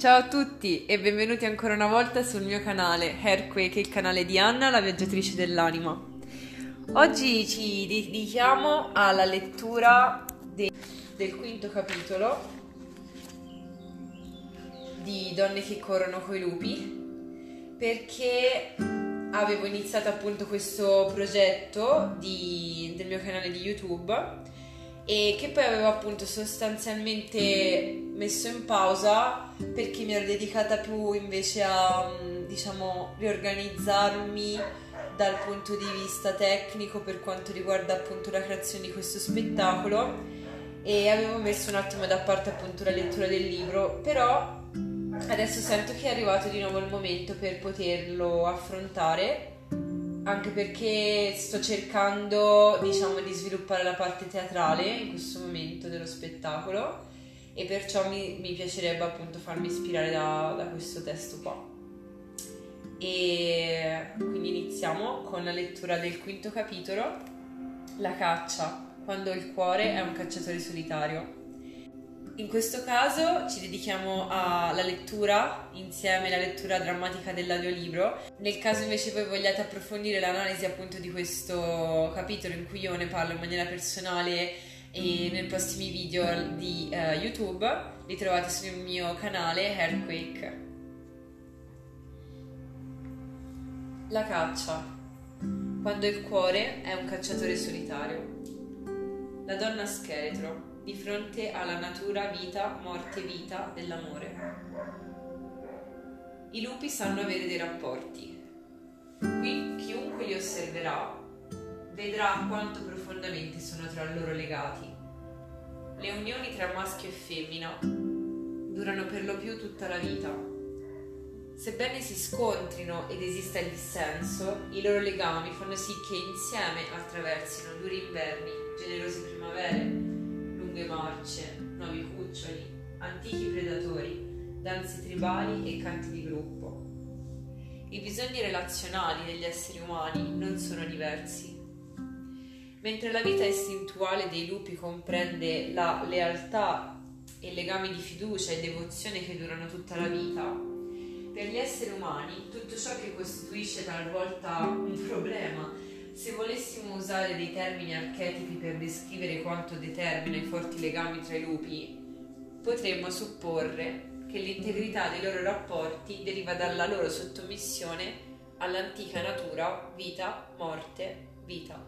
Ciao a tutti e benvenuti ancora una volta sul mio canale Hairquake, il canale di Anna, la viaggiatrice dell'anima. Oggi ci dedichiamo alla lettura de- del quinto capitolo di Donne che corrono coi lupi perché avevo iniziato appunto questo progetto di, del mio canale di YouTube e che poi avevo appunto sostanzialmente messo in pausa perché mi ero dedicata più invece a diciamo riorganizzarmi dal punto di vista tecnico per quanto riguarda appunto la creazione di questo spettacolo. E avevo messo un attimo da parte appunto la lettura del libro però adesso sento che è arrivato di nuovo il momento per poterlo affrontare anche perché sto cercando, diciamo, di sviluppare la parte teatrale in questo momento dello spettacolo e perciò mi, mi piacerebbe appunto farmi ispirare da, da questo testo qua. E quindi iniziamo con la lettura del quinto capitolo, La caccia, quando il cuore è un cacciatore solitario. In questo caso ci dedichiamo alla lettura insieme alla lettura drammatica dell'audiolibro. Nel caso invece voi vogliate approfondire l'analisi appunto di questo capitolo in cui io ne parlo in maniera personale e nei prossimi video di uh, YouTube, li trovate sul mio canale Hairquake. La caccia. Quando il cuore è un cacciatore solitario. La donna scheletro di fronte alla natura vita, morte vita dell'amore. I lupi sanno avere dei rapporti. Qui chiunque li osserverà vedrà quanto profondamente sono tra loro legati. Le unioni tra maschio e femmina durano per lo più tutta la vita. Sebbene si scontrino ed esista il dissenso, i loro legami fanno sì che insieme attraversino duri inverni, generose primavere, lunghe marce, nuovi cuccioli, antichi predatori, danze tribali e canti di gruppo. I bisogni relazionali degli esseri umani non sono diversi. Mentre la vita istintuale dei lupi comprende la lealtà e legami di fiducia e devozione che durano tutta la vita, per gli esseri umani tutto ciò che costituisce talvolta un problema se volessimo usare dei termini archetipi per descrivere quanto determina i forti legami tra i lupi, potremmo supporre che l'integrità dei loro rapporti deriva dalla loro sottomissione all'antica natura vita, morte, vita.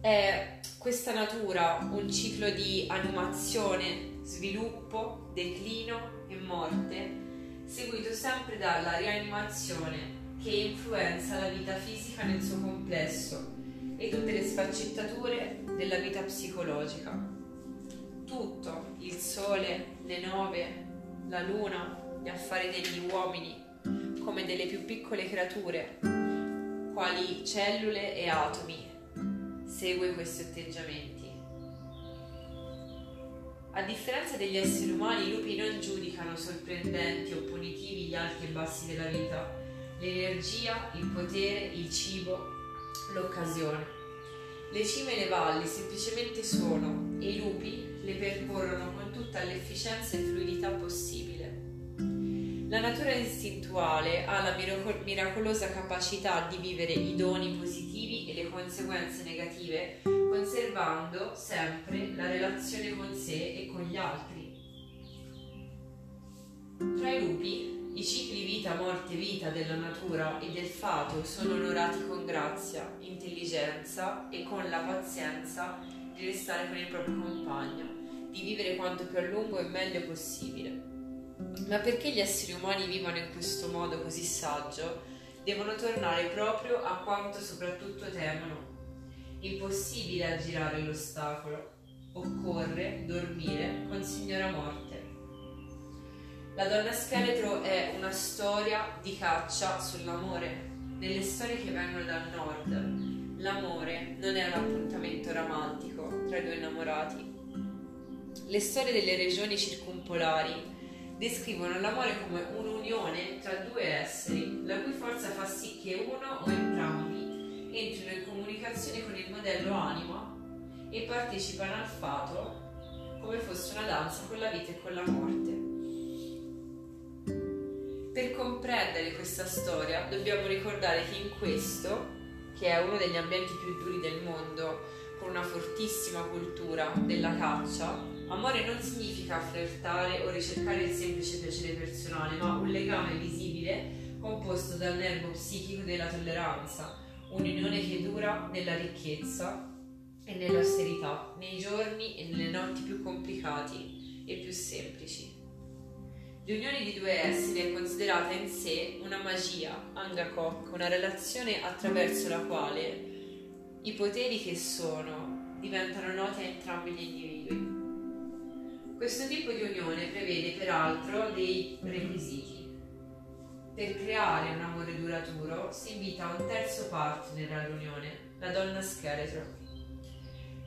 È questa natura un ciclo di animazione, sviluppo, declino e morte, seguito sempre dalla rianimazione che influenza la vita fisica nel suo complesso e tutte le sfaccettature della vita psicologica. Tutto, il sole, le nove, la luna, gli affari degli uomini, come delle più piccole creature, quali cellule e atomi, segue questi atteggiamenti. A differenza degli esseri umani, i lupi non giudicano sorprendenti o punitivi gli alti e bassi della vita, l'energia, il potere, il cibo, l'occasione. Le cime e le valli semplicemente sono e i lupi le percorrono con tutta l'efficienza e fluidità possibile. La natura istintuale ha la miracolosa capacità di vivere i doni positivi e le conseguenze negative, conservando sempre la relazione con sé e con gli altri. Tra i lupi i cicli vita, morte, vita della natura e del fato sono onorati con grazia, intelligenza e con la pazienza di restare con il proprio compagno, di vivere quanto più a lungo e meglio possibile. Ma perché gli esseri umani vivono in questo modo così saggio, devono tornare proprio a quanto soprattutto temono. Impossibile aggirare l'ostacolo. Occorre dormire con signora morte. La donna scheletro è una storia di caccia sull'amore. Nelle storie che vengono dal nord, l'amore non è un appuntamento romantico tra i due innamorati. Le storie delle regioni circumpolari descrivono l'amore come un'unione tra due esseri, la cui forza fa sì che uno o entrambi entrino in comunicazione con il modello anima e partecipano al fato come fosse una danza con la vita e con la morte. Comprendere questa storia dobbiamo ricordare che in questo, che è uno degli ambienti più duri del mondo, con una fortissima cultura della caccia, amore non significa flirtare o ricercare il semplice piacere personale, ma un legame visibile composto dal nervo psichico della tolleranza, un'unione che dura nella ricchezza e nell'austerità, nei giorni e nelle notti più complicati e più semplici. L'unione di due esseri è considerata in sé una magia, angakok, una relazione attraverso la quale i poteri che sono diventano noti a entrambi gli individui. Questo tipo di unione prevede peraltro dei requisiti. Per creare un amore duraturo si invita un terzo partner all'unione, la donna scheletro.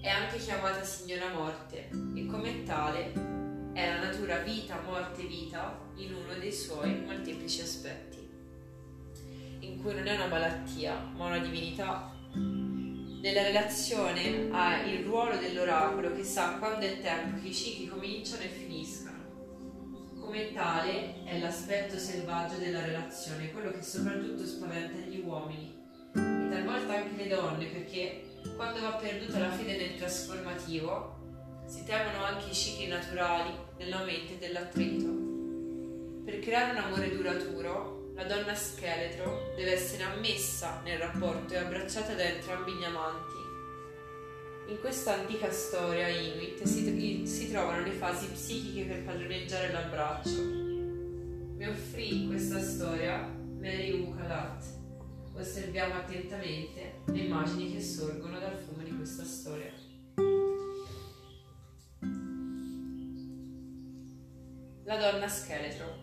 È anche chiamata signora morte e come tale è la natura vita, morte, vita in uno dei suoi molteplici aspetti, in cui non è una malattia ma una divinità nella relazione ha il ruolo dell'oracolo che sa quando è tempo che i cicli cominciano e finiscano. Come tale è l'aspetto selvaggio della relazione, quello che soprattutto spaventa gli uomini e talvolta anche le donne perché quando va perduta la fede nel trasformativo si temono anche i cicli naturali dell'aumento dell'attrito. Per creare un amore duraturo la donna scheletro deve essere ammessa nel rapporto e abbracciata da entrambi gli amanti. In questa antica storia Inuit si, si trovano le fasi psichiche per padroneggiare l'abbraccio. Mi offrì questa storia Mary Ukalat. Osserviamo attentamente le immagini che sorgono dal fumo di questa storia. La donna scheletro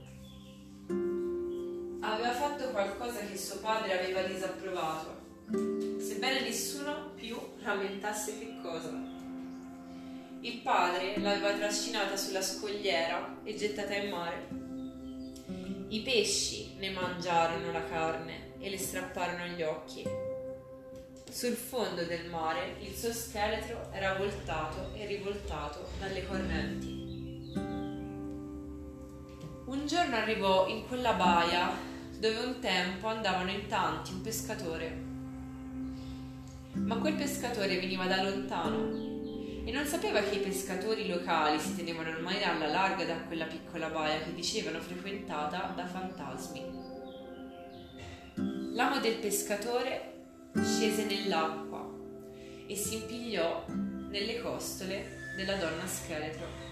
aveva fatto qualcosa che suo padre aveva disapprovato, sebbene nessuno più rammentasse che cosa. Il padre l'aveva trascinata sulla scogliera e gettata in mare. I pesci ne mangiarono la carne e le strapparono gli occhi. Sul fondo del mare il suo scheletro era voltato e rivoltato dalle correnti. Un giorno arrivò in quella baia dove un tempo andavano in tanti un pescatore. Ma quel pescatore veniva da lontano e non sapeva che i pescatori locali si tenevano ormai alla larga da quella piccola baia che dicevano frequentata da fantasmi. L'amo del pescatore scese nell'acqua e si impigliò nelle costole della donna scheletro.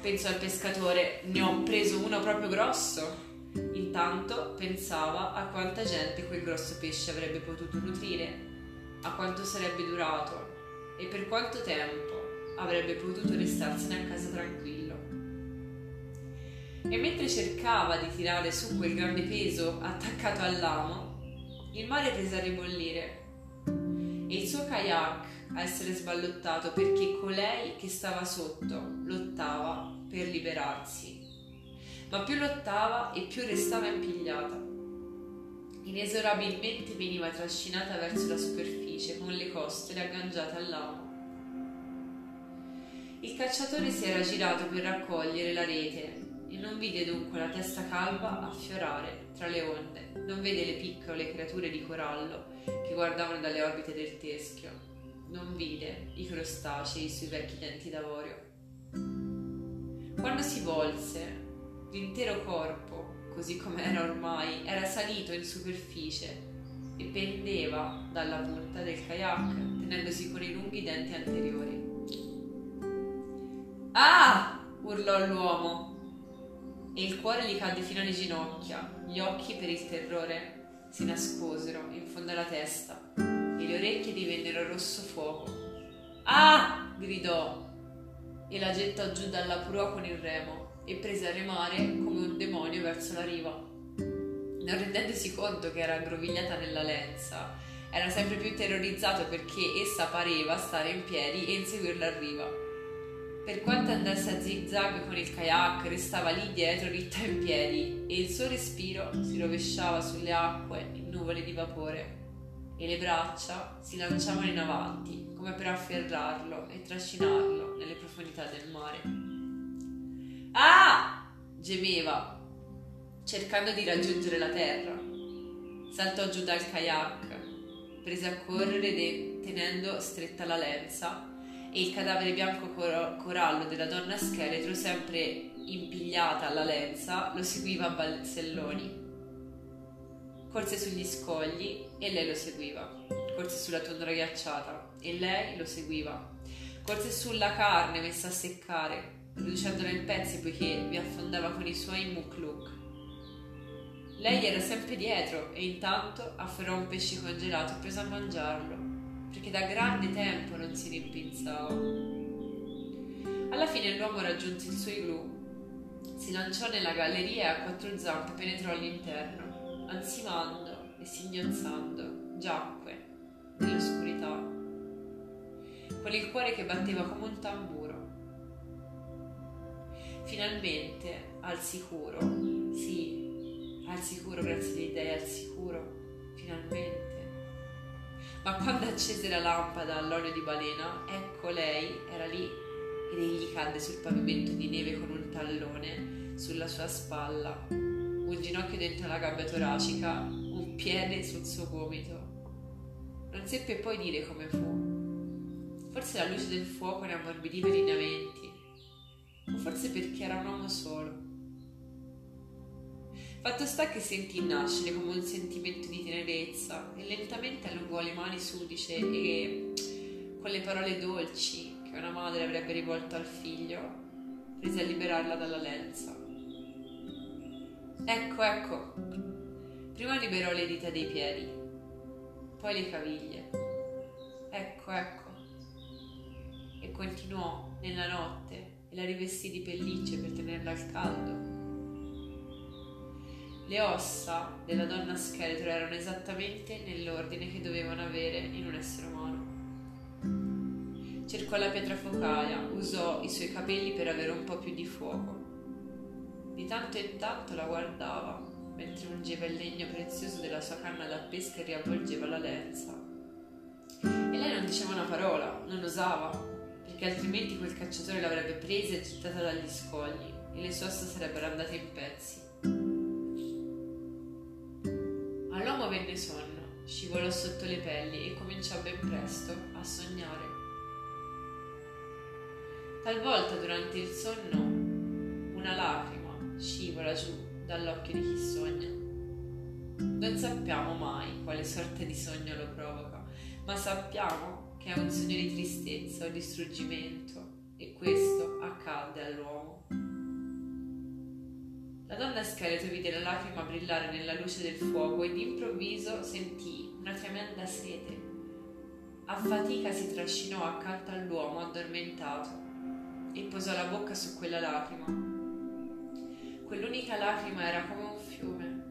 Pensò al pescatore, ne ho preso uno proprio grosso. Intanto pensava a quanta gente quel grosso pesce avrebbe potuto nutrire, a quanto sarebbe durato e per quanto tempo avrebbe potuto restarsene a casa tranquillo. E mentre cercava di tirare su quel grande peso attaccato all'amo, il mare prese a ribollire e il suo kayak a essere sballottato perché colei che stava sotto lottava per liberarsi ma più lottava e più restava impigliata. Inesorabilmente veniva trascinata verso la superficie con le costole agganciate all'amo. Il cacciatore si era girato per raccogliere la rete e non vide dunque la testa calva affiorare tra le onde, non vede le piccole creature di corallo che guardavano dalle orbite del teschio, non vide i crostacei sui vecchi denti d'avorio. Quando si volse, L'intero corpo, così come era ormai, era salito in superficie e pendeva dalla punta del kayak, tenendosi con i lunghi denti anteriori. Ah! urlò l'uomo e il cuore gli cadde fino alle ginocchia. Gli occhi per il terrore si nascosero in fondo alla testa e le orecchie divennero rosso fuoco. Ah! gridò e la gettò giù dalla prua con il remo e prese a remare come un demonio verso la riva. Non rendendosi conto che era aggrovigliata nella lenza, era sempre più terrorizzato perché essa pareva stare in piedi e inseguirla a riva. Per quanto andasse a zigzag con il kayak, restava lì dietro ritta in piedi e il suo respiro si rovesciava sulle acque in nuvole di vapore e le braccia si lanciavano in avanti come per afferrarlo e trascinarlo nelle profondità del mare. Ah! gemeva. cercando di raggiungere la terra. Saltò giù dal kayak, prese a correre de- tenendo stretta la lenza e il cadavere bianco cor- corallo della donna scheletro, sempre impigliata alla lenza, lo seguiva a balzelloni. Corse sugli scogli e lei lo seguiva. Corse sulla tundra ghiacciata e lei lo seguiva. Corse sulla carne messa a seccare, riducendola in pezzi poiché vi affondava con i suoi mukluk. Lei era sempre dietro e intanto afferrò un pesce congelato e prese a mangiarlo, perché da grande tempo non si rimpinzava. Alla fine l'uomo raggiunse il suo igloo, si lanciò nella galleria e a quattro zampe penetrò all'interno, ansimando e singhiozzando, giacque nell'oscurità, con il cuore che batteva come un tamburo. Finalmente, al sicuro, sì, al sicuro, grazie agli dei, al sicuro, finalmente. Ma quando accese la lampada all'olio di balena, ecco lei era lì ed egli cadde sul pavimento di neve con un tallone sulla sua spalla, un ginocchio dentro la gabbia toracica, un piede sul suo gomito. Non seppe poi dire come fu. Forse la luce del fuoco ne ammorbidiva i lineamenti, o forse perché era un uomo solo. Fatto sta che sentì nascere come un sentimento di tenerezza e lentamente allungò le mani sudice e, con le parole dolci che una madre avrebbe rivolto al figlio, prese a liberarla dalla lenza. Ecco, ecco. Prima liberò le dita dei piedi, poi le caviglie. Ecco, ecco. E continuò nella notte e la rivestì di pellicce per tenerla al caldo. Le ossa della donna scheletro erano esattamente nell'ordine che dovevano avere in un essere umano. Cercò la pietra focaia, usò i suoi capelli per avere un po' più di fuoco. Di tanto in tanto la guardava mentre ungeva il legno prezioso della sua canna da pesca e riavvolgeva la lenza. E lei non diceva una parola, non osava, perché altrimenti quel cacciatore l'avrebbe presa e gettata dagli scogli e le sue ossa sarebbero andate in pezzi. All'uomo venne sonno, scivolò sotto le pelli e cominciò ben presto a sognare. Talvolta durante il sonno una lacrima scivola giù dall'occhio di chi sogna. Non sappiamo mai quale sorta di sogno lo provoca, ma sappiamo che è un sogno di tristezza o di struggimento e questo accade all'uomo. La donna scheletro vide la lacrima brillare nella luce del fuoco e d'improvviso sentì una tremenda sete. A fatica si trascinò accanto all'uomo addormentato e posò la bocca su quella lacrima. Quell'unica lacrima era come un fiume.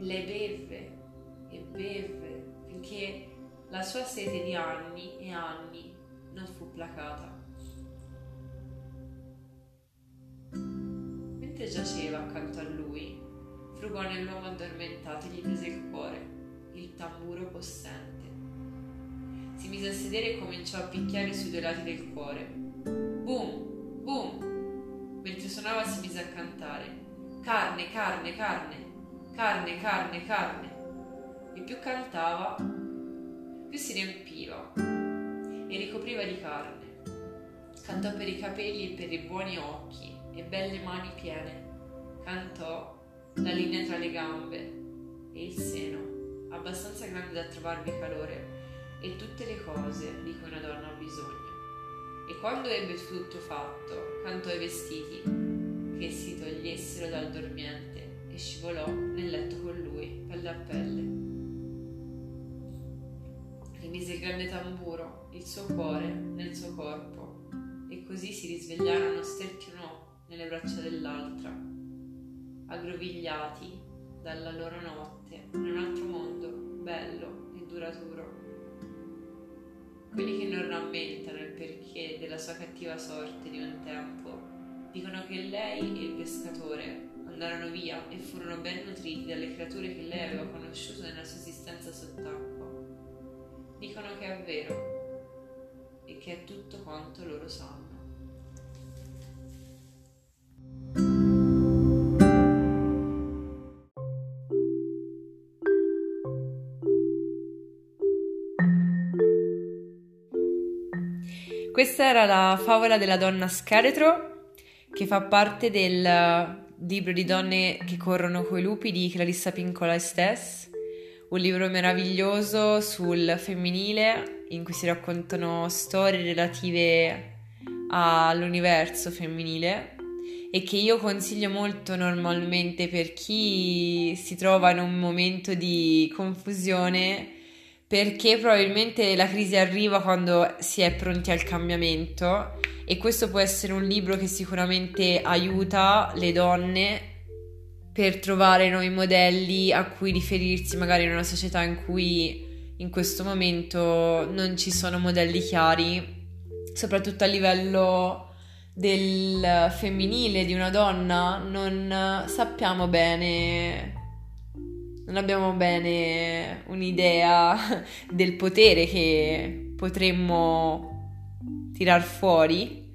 Lei beve e beve finché la sua sete di anni e anni non fu placata. Mentre giaceva accanto a lui, frugò nell'uomo addormentato e gli prese il cuore, il tamburo possente. Si mise a sedere e cominciò a picchiare sui due lati del cuore. Boom, boom! Suonava si mise a cantare. Carne, carne, carne, carne, carne, carne. E più cantava, più si riempiva e ricopriva di carne. Cantò per i capelli e per i buoni occhi e belle mani piene. Cantò la linea tra le gambe e il seno, abbastanza grande da trovarvi calore e tutte le cose di cui una donna ha bisogno. E quando ebbe tutto fatto, cantò ai vestiti che si togliessero dal dormiente e scivolò nel letto con lui, pelle a pelle. Rimise il grande tamburo, il suo cuore, nel suo corpo, e così si risvegliarono stretti uno nelle braccia dell'altra, aggrovigliati dalla loro notte in un altro mondo bello e duraturo. Quelli che non rammentano il perché della sua cattiva sorte di un tempo Dicono che lei e il pescatore andarono via e furono ben nutriti dalle creature che lei aveva conosciuto nella sua esistenza sott'acqua. Dicono che è vero e che è tutto quanto loro sanno. Questa era la favola della donna scheletro che fa parte del libro di donne che corrono coi lupi di Clarissa Pincola Estes, un libro meraviglioso sul femminile in cui si raccontano storie relative all'universo femminile e che io consiglio molto normalmente per chi si trova in un momento di confusione perché probabilmente la crisi arriva quando si è pronti al cambiamento e questo può essere un libro che sicuramente aiuta le donne per trovare nuovi modelli a cui riferirsi magari in una società in cui in questo momento non ci sono modelli chiari, soprattutto a livello del femminile di una donna non sappiamo bene non abbiamo bene un'idea del potere che potremmo tirar fuori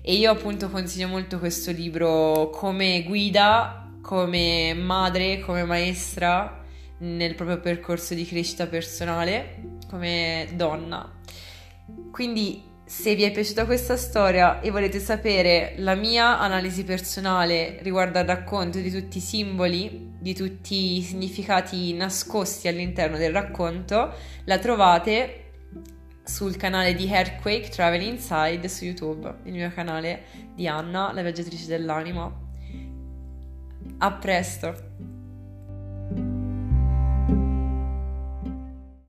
e io appunto consiglio molto questo libro come guida, come madre, come maestra nel proprio percorso di crescita personale, come donna. Quindi se vi è piaciuta questa storia e volete sapere la mia analisi personale riguardo al racconto di tutti i simboli, di tutti i significati nascosti all'interno del racconto, la trovate sul canale di Earthquake Travel Inside su YouTube, il mio canale di Anna, la viaggiatrice dell'anima. A presto!